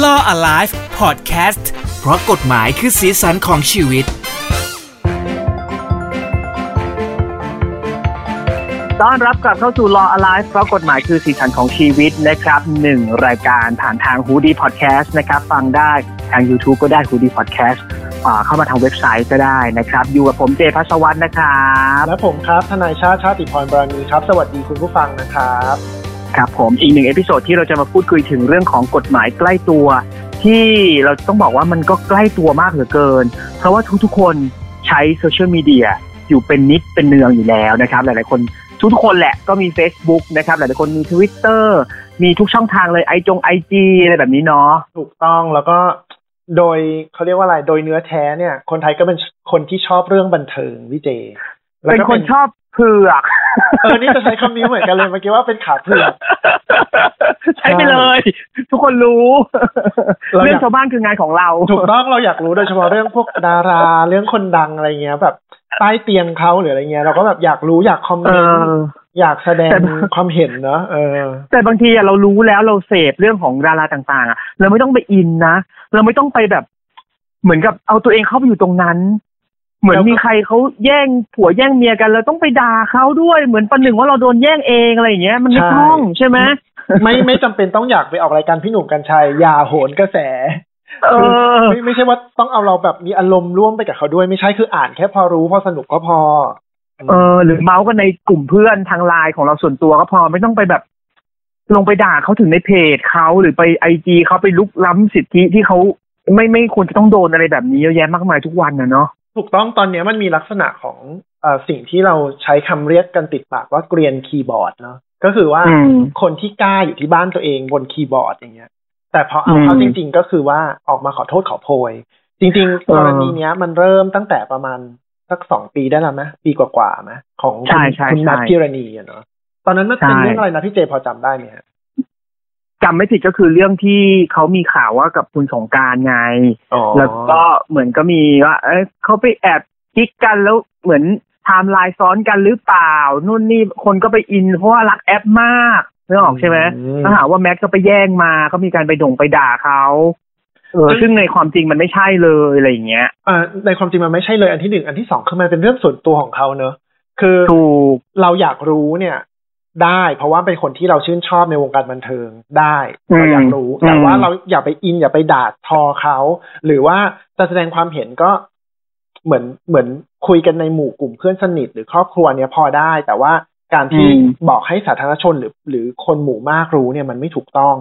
Law Alive Podcast เพราะกฎหมายคือสีสันของชีวิต ต้อนรับกลับเข้าสู่ Law Alive เพราะกฎหมายคือสีสันของชีวิตนะครับหนึ่งรายการผ่านทาง h o ดี้พอดแคสต์นะครับ ฟังได้ทาง YouTube ก็ได้ h o ดี้พอดแคสต์เข้ามาทางเว็บไซต์ก็ได้นะครับ อยู่กับผมเจพัชวัฒน์นะครับและผมครับทนายชาติชาติพรบรณีครับ สวัสดีคุณผู้ฟังนะครับ ครับผมอีกหนึ่ง episode ที่เราจะมาพูดคุยถึงเรื่องของกฎหมายใกล้ตัว ที่เราต้องบอกว่ามันก็ใกล้ตัวมากเหลือเกิน เพราะว่าทุกๆคนใช้โซเชียลมีเดียอยู่เป็นนิจเป็นเนืองอยู่แล้วนะครับหลายๆคนทุกๆคนแหละก็มี Facebook นะครับ หลายๆคนมี Twitter มีทุกช่องทางเลยไอจงไอจีอะไรแบบนี้เนาะถูกต้องแล้วก็โดยเขาเรียกว่าอะไร โดยเนื้อแท้เนี่ย คนไทยก็เป็นคนที่ชอบเรื่องบันเทิงพี่เจเป็นคนชอบ เผือกเออนี่จะใช้คำนี้เหมือนกันเลยเมื่อกี้ว่าเป็นขาเผือกใช้ไปเลย ทุกคนรู้เรื่องชาวบ้านคืองานของเรา ถูกต้องเราอยากรู้โดยเฉพาะเรื่องพวกดารา เรื่องคนดังอะไรเงี้ย แบบใต้เตียงเขาหรืออะไรเงี้ยเราก็แบบอยากรู้อยากคอมเมนต์อยากแสดงความเห็นเนาะเออ แต่บางทีเรารู้แล้วเราเสพเรื่องของดาราต่างๆอะเราไม่ต้องไปอินนะ เราไม่ต้องไปแบบ เหมือนกับเอาตัวเองเข้าไปอยู่ตรงนั้น เหมือนมีใครเขาแย่งผัวแย่งเมียกันเราต้องไปด่าเขาด้วยเหมือนประหนึ่งว่าเราโดนแย่งเองอะไรอย่างเงี้ย มันไม่ต้องใช่ไหมไม่ไม่จำเป็นต้องอยากไปออกรายการพี่หนุ่มกัญชัยอย่าโหนกระแสเออไม่ไม่ใช่ว่าต้องเอาเราแบบมีอารมณ์ร่วมไปกับเขาด้วยไม่ใช่คืออ่านแค่พอรู้พอสนุกก็พอ เออ หรือเมาส์กันในกลุ่มเพื่อนทางไลน์ของเราส่วนตัวก็พอไม่ต้องไปแบบลงไปด่าเขาถึงในเพจเขาหรือไปไอจีเขาไปลุกล้ำสิทธิที่เขาไม่ไม่ควรจะต้องโดนอะไรแบบนี้เยอะแยะมากมายทุกวันนะเนาะ ถูกต้องตอนนี้มันมีลักษณะของอสิ่งที่เราใช้คำเรียกกันติดปากว่าเกรียนคีย์บอร์ดเนาะก็คือว่าคนที่กล้าอยู่ที่บ้านตัวเองบนคีย์บอร์ดอย่างเงี้ย แต่พอเอาเข้าจริง ๆ ก็คือว่าออกมาขอโทษขอโพย จริงๆกรณีเนี้ย มันเริ่มตั้งแต่ประมาณสักสองปีได้แล้วไหมปีกว่าๆไหมของคุณนัทพิรณีอะเนาะตอนนั้นมันเป็นเรื่องอะไรนะพี่เจพอจำได้ไหมฮะ จำไม่ผิดก็คือเรื่องที่เขามีข่าวว่ากับคุณสงกรานต์ไง แล้วก็เหมือนก็มีว่า เอ้เขาไปแอบกิ๊กกันแล้วเหมือนไทม์ไลน์ซ้อนกันหรือเปล่า นู่นนี่คนก็ไปอินเพราะว่ารักแอฟมากนึกออกใช่ไหมถ้าหาว่าแมทก็ไปแย่งมาก็มีการไปด่งไปด่าเขาเออซึ่งในความจริงมันไม่ใช่เลยอะไรอย่างเงี้ยอ่าในความจริงมันไม่ใช่เลยอันที่หนึ่งอันที่สองคือมันเป็นเรื่องส่วนตัวของเขาเนอะคือเราอยากรู้เนี่ย ได้ เพราะว่าเป็นคนที่เราชื่นชอบในวงการบันเทิงได้เราอยากรู้แต่ว่าเราอย่าไปอินอย่าไปด่าทอเขา หรือว่าจะแสดงความเห็นก็เหมือนเหมือนคุยกันในหมู่กลุ่มเพื่อนสนิท หรือครอบครัวเนี้ยพอได้ แต่ว่าการที่บอกให้สาธารณชนหรือ หรือคนหมู่มากรู้เนี่ยมันไม่ถูกต้อง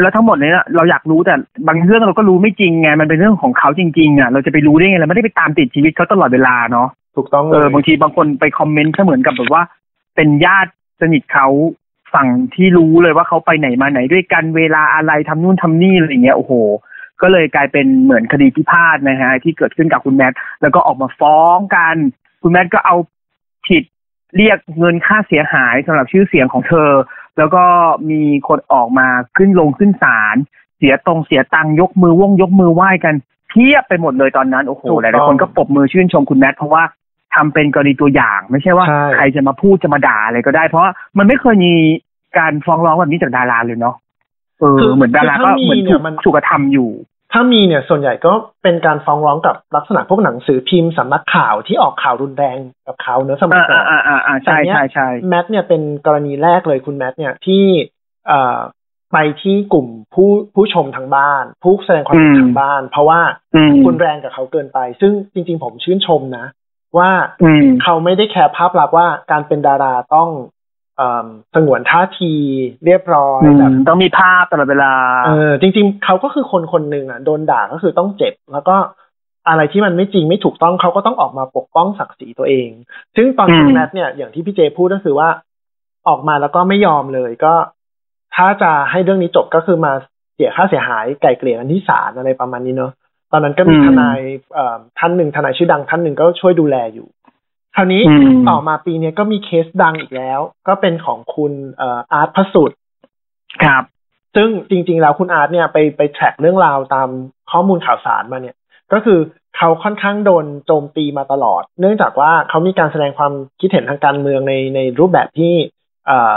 แล้วทั้งหมดเนี้ยเราอยากรู้แต่บางเรื่องเราก็รู้ไม่จริงไงมันเป็นเรื่องของเขาจริงๆอะเราจะไปรู้ได้ไงเราไม่ได้ไปตามติดชีวิตเขาตลอดเวลาเนาะถูกต้องเลยเออบางทีบางคนไปคอมเมนต์ก็เหมือนกับแบบว่าเป็นญาติ สนิทเขาฝั่งที่รู้เลยว่าเขาไปไหนมาไหนด้วยกันเวลาอะไรทำนู่นทำนี่อะไรเงี้ยโอ้โห ก็เลยกลายเป็นเหมือนคดีพิพาทนะฮะที่เกิดขึ้นกับคุณแมทแล้วก็ออกมาฟ้องกัน คุณแมทก็เอาผิดเรียกเงินค่าเสียหายสำหรับชื่อเสียงของเธอ แล้วก็มีคนออกมาขึ้นลงขึ้นศาลเสียตรงเสียตังยกมือว่องยกมือไหว้กันเพียบไปหมดเลยตอนนั้นโอ้โหหลายๆคนก็ปรบมือชื่นชมคุณแมทเพราะว่า ทำเป็นกรณีตัวอย่าง ไม่ใช่ว่า ใครจะมาพูดจะมาด่าอะไรก็ได้ เพราะมันไม่เคยมีการฟ้องร้องแบบนี้จากดาราเลยเนาะเออเหมือนดาราก็เหมือนถูกถูกกระทำอยู่ ถ้ามีเนี่ยส่วนใหญ่ก็เป็นการฟ้องร้องกับลักษณะพวกหนังสือพิมพ์สำนักข่าวที่ออกข่าวรุนแรงกับเขาเนอะสมัยก่อนอ่าอ่าอ่าใช่ใช่ใช่แมทเนี่ยเป็นกรณีแรกเลยคุณแมทเนี่ยที่เอ่อไปที่กลุ่มผู้ผู้ชมทางบ้าน ผู้แสดงความเห็นทางบ้าน เพราะว่าคุณแรงกับเขาเกินไป ซึ่งจริง ๆ ผมชื่นชมนะ ว่าเขาไม่ได้แคร์ภาพลักษณ์ว่าการเป็นดาราต้องสงวนท่าทีเรียบร้อยแบบต้องมีภาพตลอดเวลาเออจริง ๆ เขาก็คือคนคนหนึ่งอะโดนด่าก็คือต้องเจ็บ แล้วก็อะไรที่มันไม่จริงไม่ถูกต้องเขาก็ต้องออกมาปกป้องศักดิ์ศรีตัวเอง ซึ่งตอนคุณแมทเนี่ยอย่างที่พี่เจพูดก็คือว่า ออกมาแล้วก็ไม่ยอมเลยก็ ถ้าจะให้เรื่องนี้จบก็คือมาเสียค่าเสียหายไก่เกลี่ยกันที่ศาลอะไรประมาณนี้เนาะ ตอนนั้นก็มีทนายท่านหนึ่งทนายชื่อดังท่านหนึ่งก็ช่วยดูแลอยู่ คราวนี้ต่อมาปีนี้ก็มีเคสดังอีกแล้ว ก็เป็นของคุณอาร์ตพสุดครับ ซึ่งจริง ๆ แล้วคุณอาร์ตเนี่ยไปไปแทร็กเรื่องราวตามข้อมูลข่าวสารมาเนี่ย ก็คือเขาค่อนข้างโดนโจมตีมาตลอด เนื่องจากว่าเขามีการแสดงความคิดเห็นทางการเมืองในในรูปแบบที่เอ่อ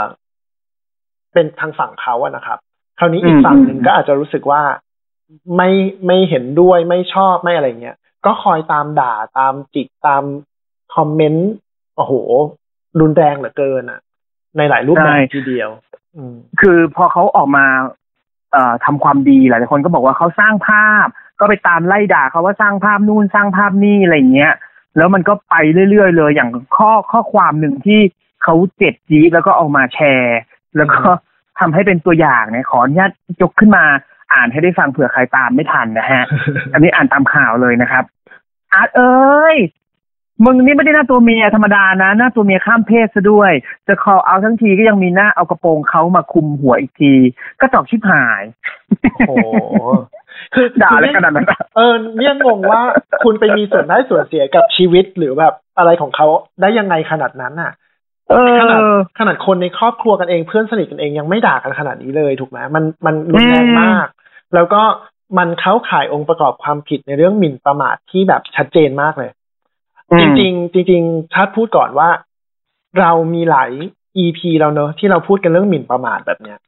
เป็นทางฝั่งเขาอะนะครับ คราวนี้อีกฝั่งหนึ่งก็อาจจะรู้สึกว่า ไม่ไม่เห็นด้วยไม่ชอบไม่อะไรเงี้ยก็คอยตามด่าตามจิกตามคอมเมนต์โอ้โหรุนแรงเหลือเกินอะ ในหลายรูปแบบทีเดียวอืคือพอเขาออกมาเอ่อทำความดีหลายคนก็บอกว่าเขาสร้างภาพ ก็ไปตามไล่ด่าเขาว่าสร้างภาพนู่นสร้างภาพนี่อะไรเงี้ย แล้วมันก็ไปเรื่อยๆเลย อย่างข้อข้อความหนึ่งที่เขาเจ็ดจีแล้วก็เอามาแชร์ แล้วก็ทำให้เป็นตัวอย่างเนี่ยขออนุญาตยกขึ้นมา อ่านให้ได้ฟังเผื่อใครตามไม่ทันนะฮะ อันนี้อ่านตามข่าวเลยนะครับ อาร์ตเอ้ย มึงนี่ไม่ได้หน้าตัวเมียธรรมดานะ หน้าตัวเมียข้ามเพศซะด้วย จะคอเอาทั้งทีก็ยังมีหน้าเอากระโปรงเขามาคุมหัวอีกที ก็ตอกชิบหาย โอ้คือด่าอะไรขนาดนั้นเออเนี่ยงงว่าคุณไปมีส่วนได้ส่วนเสียกับชีวิตหรือแบบอะไรของเขาได้ยังไงขนาดนั้นอะขนาดขนาดคนในครอบครัวกันเองเพื่อนสนิทกันเองยังไม่ด่ากันขนาดนี้เลยถูกไหมมันมันรุนแรงมาก แล้วก็มันเข้าข่ายองค์ประกอบความผิดในเรื่องหมิ่นประมาทที่แบบชัดเจนมากเลย จริง ๆ จริงๆถ้าพูดก่อนว่า เรามีหลาย EP เราเนอะที่เราพูดกันเรื่องหมิ่นประมาทแบบเนี้ย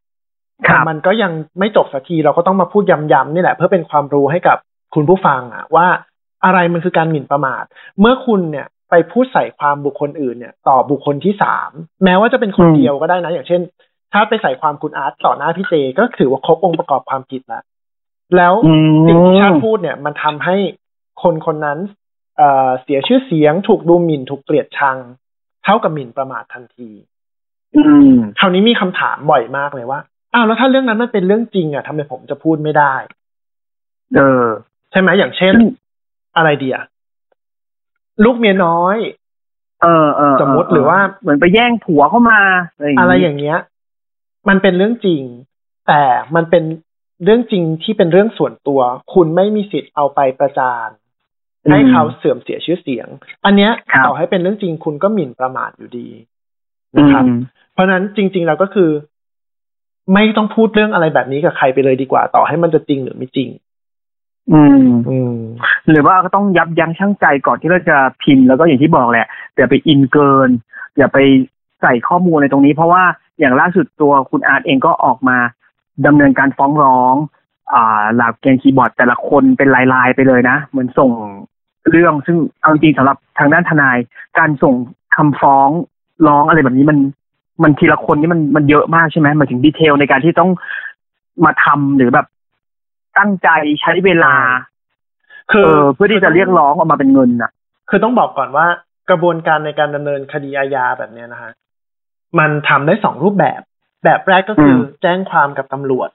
แต่มันก็ยังไม่จบสักทีเราก็ต้องมาพูดย้ำๆนี่แหละ เพื่อเป็นความรู้ให้กับคุณผู้ฟังอะว่าอะไรมันคือการหมิ่นประมาท เมื่อคุณเนี่ยไปพูดใส่ความบุคคลอื่นเนี่ย ต่อบุคคลที่สามแม้ว่าจะเป็นคนเดียวก็ได้นะ อย่างเช่น ถ้าไปใส่ความคุณอาร์ตต่อหน้าพี่เจ ก็ถือว่าครบองค์ประกอบความผิดแล้วแล้วสิ่งที่ชาติพูดเนี่ย มันทำให้คนคนนั้นเอ่อเสียชื่อเสียงถูกดูหมิ่นถูกเกลียดชัง เท่ากับหมิ่นประมาททันทีคราวนี้มีคำถามบ่อยมากเลยว่าอ้าวแล้วถ้าเรื่องนั้นมันเป็นเรื่องจริงอะทำไมผมจะพูดไม่ได้ เออ ใช่ไหมอย่างเช่น อะไรเดียลูกเมียน้อย เออเออสมมติหรือว่าเหมือนไปแย่งผัวเข้ามา อะไรอย่างเงี้ย มันเป็นเรื่องจริง แต่มันเป็นเรื่องจริงที่เป็นเรื่องส่วนตัว คุณไม่มีสิทธิ์เอาไปประจานให้เขาเสื่อมเสียชื่อเสียง อันเนี้ยต่อให้เป็นเรื่องจริงคุณก็หมิ่นประมาทอยู่ดีนะครับ เพราะนั้นจริงๆเราก็คือ ไม่ต้องพูดเรื่องอะไรแบบนี้กับใครไปเลยดีกว่า ต่อให้มันจะจริงหรือไม่จริง อืมอืมหรือว่าก็ต้องยับยั้งชั่งใจก่อนที่เราจะพิมพ์แล้วก็อย่างที่บอกแหละอย่าไปอินเกิน อย่าไปใส่ข้อมูลในตรงนี้ เพราะว่า อย่างล่าสุดตัวคุณอาร์ตเองก็ออกมาดำเนินการฟ้องร้องอ่าหลักเกณฑ์คีย์บอร์ดแต่ละคนเป็นลายๆไปเลยนะ เหมือนส่งเรื่องซึ่งเอาจริงสำหรับทางด้านทนาย การส่งคำฟ้องร้องอะไรแบบนี้มันมันทีละคนนี่มันมันเยอะมากใช่ไหมมาถึงดีเทลในการที่ต้องมาทำหรือแบบตั้งใจใช้เวลา คือเพื่อที่จะเรียกร้องออกมาเป็นเงินอะ คือต้องบอกก่อนว่ากระบวนการในการดำเนินคดีอาญาแบบนี้นะฮะ มันทำได้สองรูปแบบ แบบแรกก็คือแจ้งความกับตำรวจ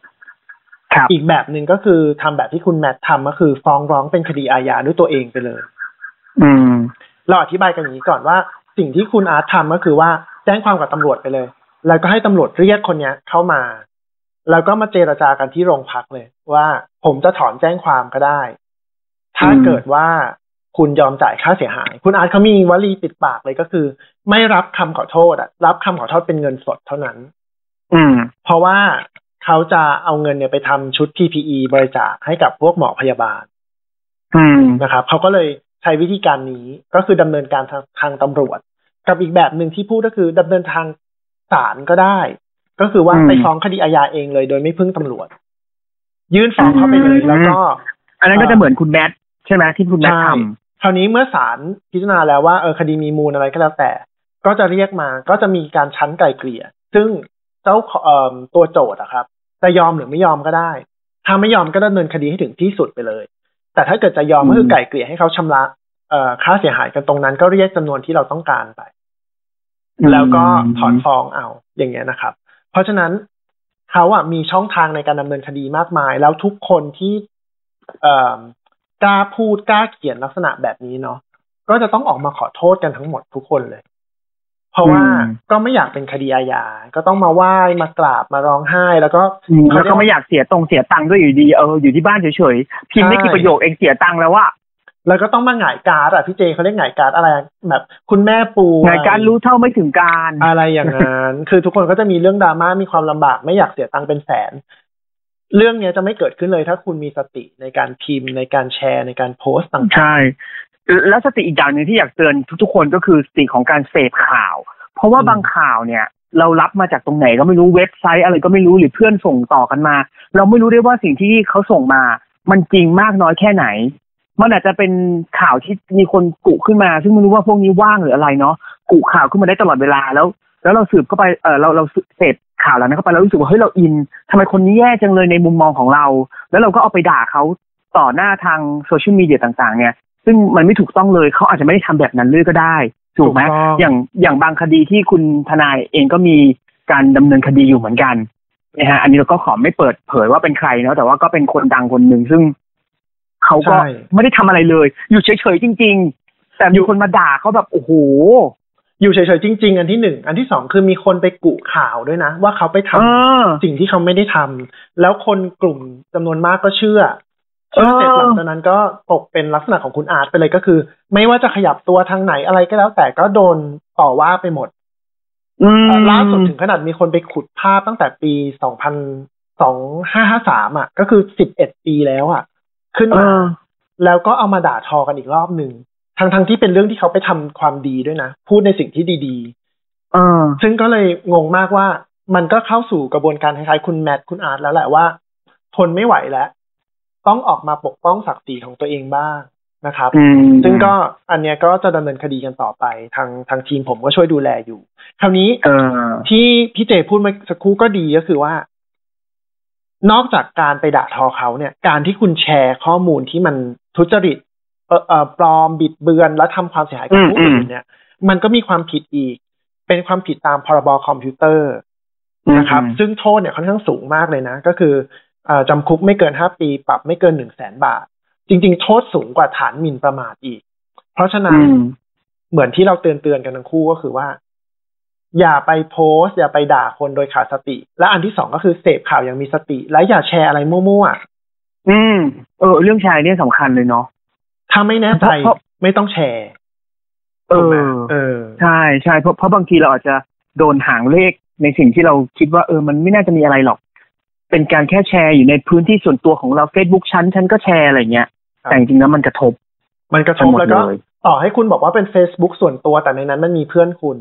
อีกแบบหนึ่งก็คือทำแบบที่คุณแมททำก็คือฟ้องร้องเป็นคดีอาญาด้วยตัวเองไปเลย อืม เราอธิบายกันอย่างนี้ก่อนว่า สิ่งที่คุณอาร์ตทำก็คือว่าแจ้งความกับตำรวจไปเลย แล้วก็ให้ตำรวจเรียกคนเนี้ยเข้ามา แล้วก็มาเจรจากันที่โรงพักเลย ว่าผมจะถอนแจ้งความก็ได้ ถ้าเกิดว่า คุณยอมจ่ายค่าเสียหาย คุณอาร์ตเขามีวลีปิดปากเลยก็คือ ไม่รับคำขอโทษอะรับคำขอโทษเป็นเงินสดเท่านั้น อืม เพราะว่าเขาจะเอาเงินเนี่ยไปทำชุด PPE บริจาคให้กับพวกหมอพยาบาล อืมนะครับเขาก็เลยใช้วิธีการนี้ก็คือดำเนินการทางทางตำรวจ กับอีกแบบหนึ่งที่พูดก็คือดำเนินทางศาลก็ได้ ก็คือว่าไปฟ้องคดีอาญาเองเลย โดยไม่พึ่งตำรวจ ยื่นฟ้องเข้าไปเลยแล้วก็ อันนั้นก็จะเหมือนคุณแมทใช่ไหมที่คุณแมททำ คราวนี้เมื่อศาลพิจารณาแล้วว่าเออคดีมีมูลอะไรก็แล้วแต่ ก็จะเรียกมาก็จะมีการชั้นไกลเกลี่ย ซึ่งเจ้าเอ่อตัวโจทย์อะครับจะยอมหรือไม่ยอมก็ได้ ถ้าไม่ยอมก็ดำเนินคดีให้ถึงที่สุดไปเลย แต่ถ้าเกิดจะยอมก็คือไกลเกลี่ยให้เขาชำระเอ่อค่าเสียหายกันตรงนั้น ก็เรียกจำนวนที่เราต้องการไป แล้วก็ถอนฟ้องเอาอย่างเงี้ยนะครับ เพราะฉะนั้นเขาอะมีช่องทางในการดำเนินคดีมากมาย แล้วทุกคนที่เอ่อ กล้าพูดกล้าเขียนลักษณะแบบนี้เนาะก็จะต้องออกมาขอโทษกันทั้งหมดทุกคนเลย เพราะว่าก็ไม่อยากเป็นคดีอาญาก็ต้องมาไหว้มากราบมาร้องไห้ แล้วก็แล้วก็ไม่อยากเสียตรงเสียตังค์ด้วยอยู่ดีเอออยู่ที่บ้านเฉยๆพิมพ์ไม่กี่ประโยคเองเสียตังค์แล้วว่าแล้วก็ต้องมาหงายการ์ดอะพี่เจเขาเรียกหงายการ์ดอะไรแบบ คุณแม่ปูหงายการรู้เท่าไม่ถึงการ อะไรอย่างนั้น คือทุกคนก็จะมีเรื่องดราม่ามีความลำบากไม่อยากเสียตังค์เป็นแสน เรื่องนี้จะไม่เกิดขึ้นเลยถ้าคุณมีสติในการพิมพ์ในการแชร์ในการโพสต์ต่างๆใช่แล้วสติอีกอย่างหนึ่งที่อยากเตือนทุกๆคนก็คือสติของการเสพข่าว เพราะว่าบางข่าวเนี่ย เรารับมาจากตรงไหนก็ไม่รู้เว็บไซต์อะไรก็ไม่รู้หรือเพื่อนส่งต่อกันมา เราไม่รู้ได้ว่าสิ่งที่เขาส่งมา มันจริงมากน้อยแค่ไหน มันอาจจะเป็นข่าวที่มีคนกุขึ้นมา ซึ่งไม่รู้ว่าพวกนี้ว่างหรืออะไรเนาะกุข่าวขึ้นมาได้ตลอดเวลาแล้ว แล้วเราสืบเข้าไปเออเราเราเสพข่าวแล้วนั้นเข้าไปแล้วรู้สึกว่าเฮ้ยเราอินทำไมคนนี้แย่จังเลยในมุมมองของเรา แล้วเราก็เอาไปด่าเขาต่อหน้าทางโซเชียลมีเดียต่างๆ เนี่ย ซึ่งมันไม่ถูกต้องเลยเขาอาจจะไม่ได้ทำแบบนั้นเลยก็ได้ถูกไหมถูกต้องอย่างอย่างบางคดีที่คุณทนายเองก็มีการดำเนินคดีอยู่เหมือนกันนะฮะอันนี้เราก็ขอไม่เปิดเผยว่าเป็นใครเนาะแต่ว่าก็เป็นคนดังคนหนึ่งซึ่งเขาก็ใช่ไม่ได้ทำอะไรเลย อยู่เฉยๆจริง ๆ แต่มีคนมาด่าเขาแบบโอ้โห อยู่เฉยๆจริง ๆ อันที่หนึ่งอันที่สองคือมีคนไปกุข่าวด้วยนะ ว่าเขาไปทำเออสิ่งที่เขาไม่ได้ทำแล้วคนกลุ่มจำนวนมากก็เชื่อเชื่อเสร็จเออหลังจากนั้นก็ตกเป็นลักษณะของคุณอาร์ตไปเลยก็คือ ไม่ว่าจะขยับตัวทางไหนอะไรก็แล้ว แต่ก็โดนต่อว่าไปหมดอืมล่าสุดถึงขนาดมีคนไปขุดภาพตั้งแต่ปีสองพันสองห้าห้าสามอะ ก็คือสิบเอ็ดปีแล้วอะ ขึ้นเอมาอแล้วก็เอามาด่าทอกันอีกรอบหนึ่ง ทั้งทั้งๆที่เป็นเรื่องที่เขาไปทำความดีด้วยนะ พูดในสิ่งที่ดีเออๆซึ่งก็เลยงงมากว่า มันก็เข้าสู่กระบวนการคล้ายๆคุณแมทคุณอาร์ตแล้วแหละว่า ทนไม่ไหวแล้ว ต้องออกมาปกป้องศักดิ์ศรีของตัวเองบ้างนะครับอืมซึ่งก็อันเนี้ยก็จะดำเนินคดีกันต่อไป ทางทางทีมผมก็ช่วยดูแลอยู่ คราวนี้เออที่พี่เจพูดเมื่อสักครู่ก็ดีก็คือว่า นอกจากการไปด่าทอเขาเนี่ย การที่คุณแชร์ข้อมูลที่มันทุจริตเอ่อเอ่อ ปลอมบิดเบือนและทำความเสียหายกับอืมผู้อื่อืนมเนี่ย มันก็มีความผิดอีก เป็นความผิดตามพรบคอมพิวเตอร์นะครับ ซึ่งโทษเนี่ยค่อนข้างสูงมากเลยนะ ก็คือเอ่อจำคุกไม่เกินห้าปี ปรับไม่เกินหนึ่งแสนบาท จริง ๆ โทษสูงกว่าฐานหมิ่นประมาทอีก เพราะฉะนั้นอืมเหมือนที่เราเตือนเตือนๆกันทั้งคู่ก็คือว่า อย่าไปโพสต์ อย่าไปด่าคนโดยขาดสติ และอันที่สองก็คือเสพข่าวอย่างมีสติ และอย่าแชร์อะไรมั่วอืมเออเรื่องแชร์เนี่ยสำคัญเลยเนาะๆ ถ้าไม่แน่ใจเพราะไม่ต้องแชร์ เอถูกไหมอเออ ใช่ใช่เพราะเพราะบางทีเราอาจจะโดนหางเลขในสิ่งที่เราคิดว่าเออ มันไม่น่าจะมีอะไรหรอก เป็นการแค่แชร์อยู่ในพื้นที่ส่วนตัวของเรา Facebook ชั้นฉันก็แชร์อะไรเงี้ยครับแต่จริงๆแล้วมันกระทบ มันกระททั้บงหมดแล้วก็เลยต่อให้คุณบอกว่าเป็น Facebook ส่วนตัวแต่ในนั้นมันมีเพื่อนคุณ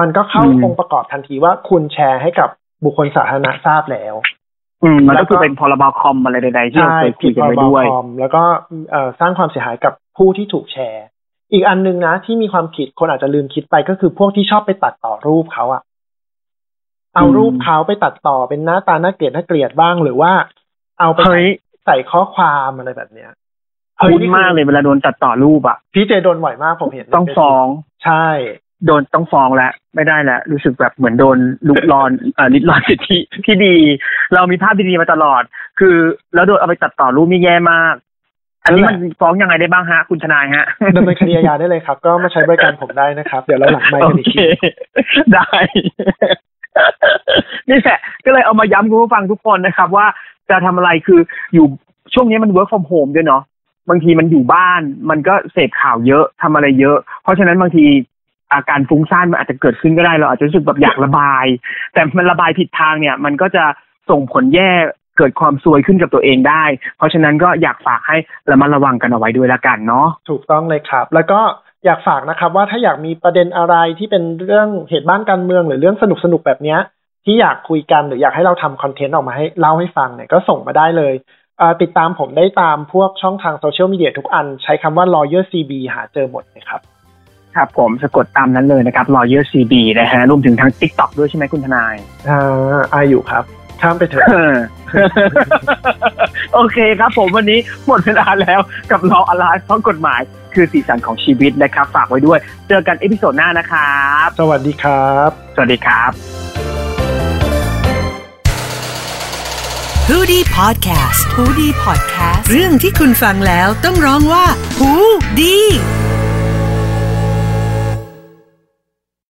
มันก็เข้าอืมองค์ประกอบทันทีว่าคุณแชร์ให้กับบุคคลสาธารณะทราบแล้ว อืมมันแล้ก็วก็คือเป็นพรบคอมอะไรใดๆที่เราใช่เคยคุผิยดกันพรไว้บด้วยคอมแล้วก็เอ่อสร้างความเสียหายกับผู้ที่ถูกแชร์ อีกอันหนึงนะ ที่มีความผิดคนอาจจะลืมคิดไปก็คือพวกที่ชอบไปตัดต่อรูปเขาอะเอาอืมรูปเขาไปตัดต่อเป็นหน้าตาน่าเกลียดน่าเกลียดบ้างหรือว่า เอาไปเฮ้ยใส่ข้อความอะไรแบบเนี้ยคุ้นนี่มากเลยเวลาโดนตัดต่อรูปอะพี่เจโดนบ่อยมากผมเห็นในต้อง Facebook ฟ้อง ใช่ โดนต้องฟ้องแล้วไม่ได้แล้วรู้สึกแบบเหมือนโดนลุกลอนเอ่อลิดรอนสิทธิที่ดี เรามีภาพดีๆมาตลอด คือแล้วโดนเอาไปตัดต่อรูปนี่แย่มาก อันนี้มันฟ้องยังไงได้บ้างฮะ คุณทนายฮะดำเนินคดีอาญาได้เลยครับ ก็มาใช้บริการผมได้นะครับ เดี๋ยวเราหลังไมค์โอกันอีกเคทีได้นี่แหละก็เลยเอามาย้ำคุณผู้ฟังทุกคนนะครับ ว่าจะทำอะไรคืออยู่ช่วงนี้มัน work from home ด้วยเนาะบางทีมันอยู่บ้านมันก็เสพข่าวเยอะทำอะไรเยอะ เพราะฉะนั้นบางที อาการฟุ้งซ่านมันอาจจะเกิดขึ้นก็ได้เราอาจจะรู้สึกแบบอยากระบาย แต่มันระบายผิดทางเนี่ย มันก็จะส่งผลแย่เกิดความซวยขึ้นกับตัวเองได้ เพราะฉะนั้นก็อยากฝากให้ระมัดระวังกันเอาไว้ด้วยละกันเนาะถูกต้องเลยครับ แล้วก็อยากฝากนะครับว่าถ้าอยากมีประเด็นอะไรที่เป็นเรื่องเหตุบ้านการเมืองหรือเรื่องสนุกสนุกแบบเนี้ยที่อยากคุยกันหรืออยากให้เราทำคอนเทนต์ออกมาให้เล่าให้ฟังเนี่ยก็ส่งมาได้เลยติดตามผมได้ตามพวกช่องทางโซเชียลมีเดียทุกอัน ใช้คำว่า lawyer cb หาเจอหมดเลยครับ ครับผมสะกดตามนั้นเลยนะครับ lawyer cb นะฮะรวมถึงทาง TikTok ด้วยใช่ไหมคุณทนายอ่าอาอยู่ครับข้ามไปเถอะเออโอเคครับผมวันนี้หมดเวลาแล้วกับเราอะไรเพราะกฎหมาย คือสีสันของชีวิตนะครับ ฝากไว้ด้วย เจอกัน episode หน้านะครับ สวัสดีครับ สวัสดีครับ h o ดี้พอดแคสต์ฮูดี้พอดแคสต์เรื่องที่คุณฟังแล้วต้องร้องว่าหูดี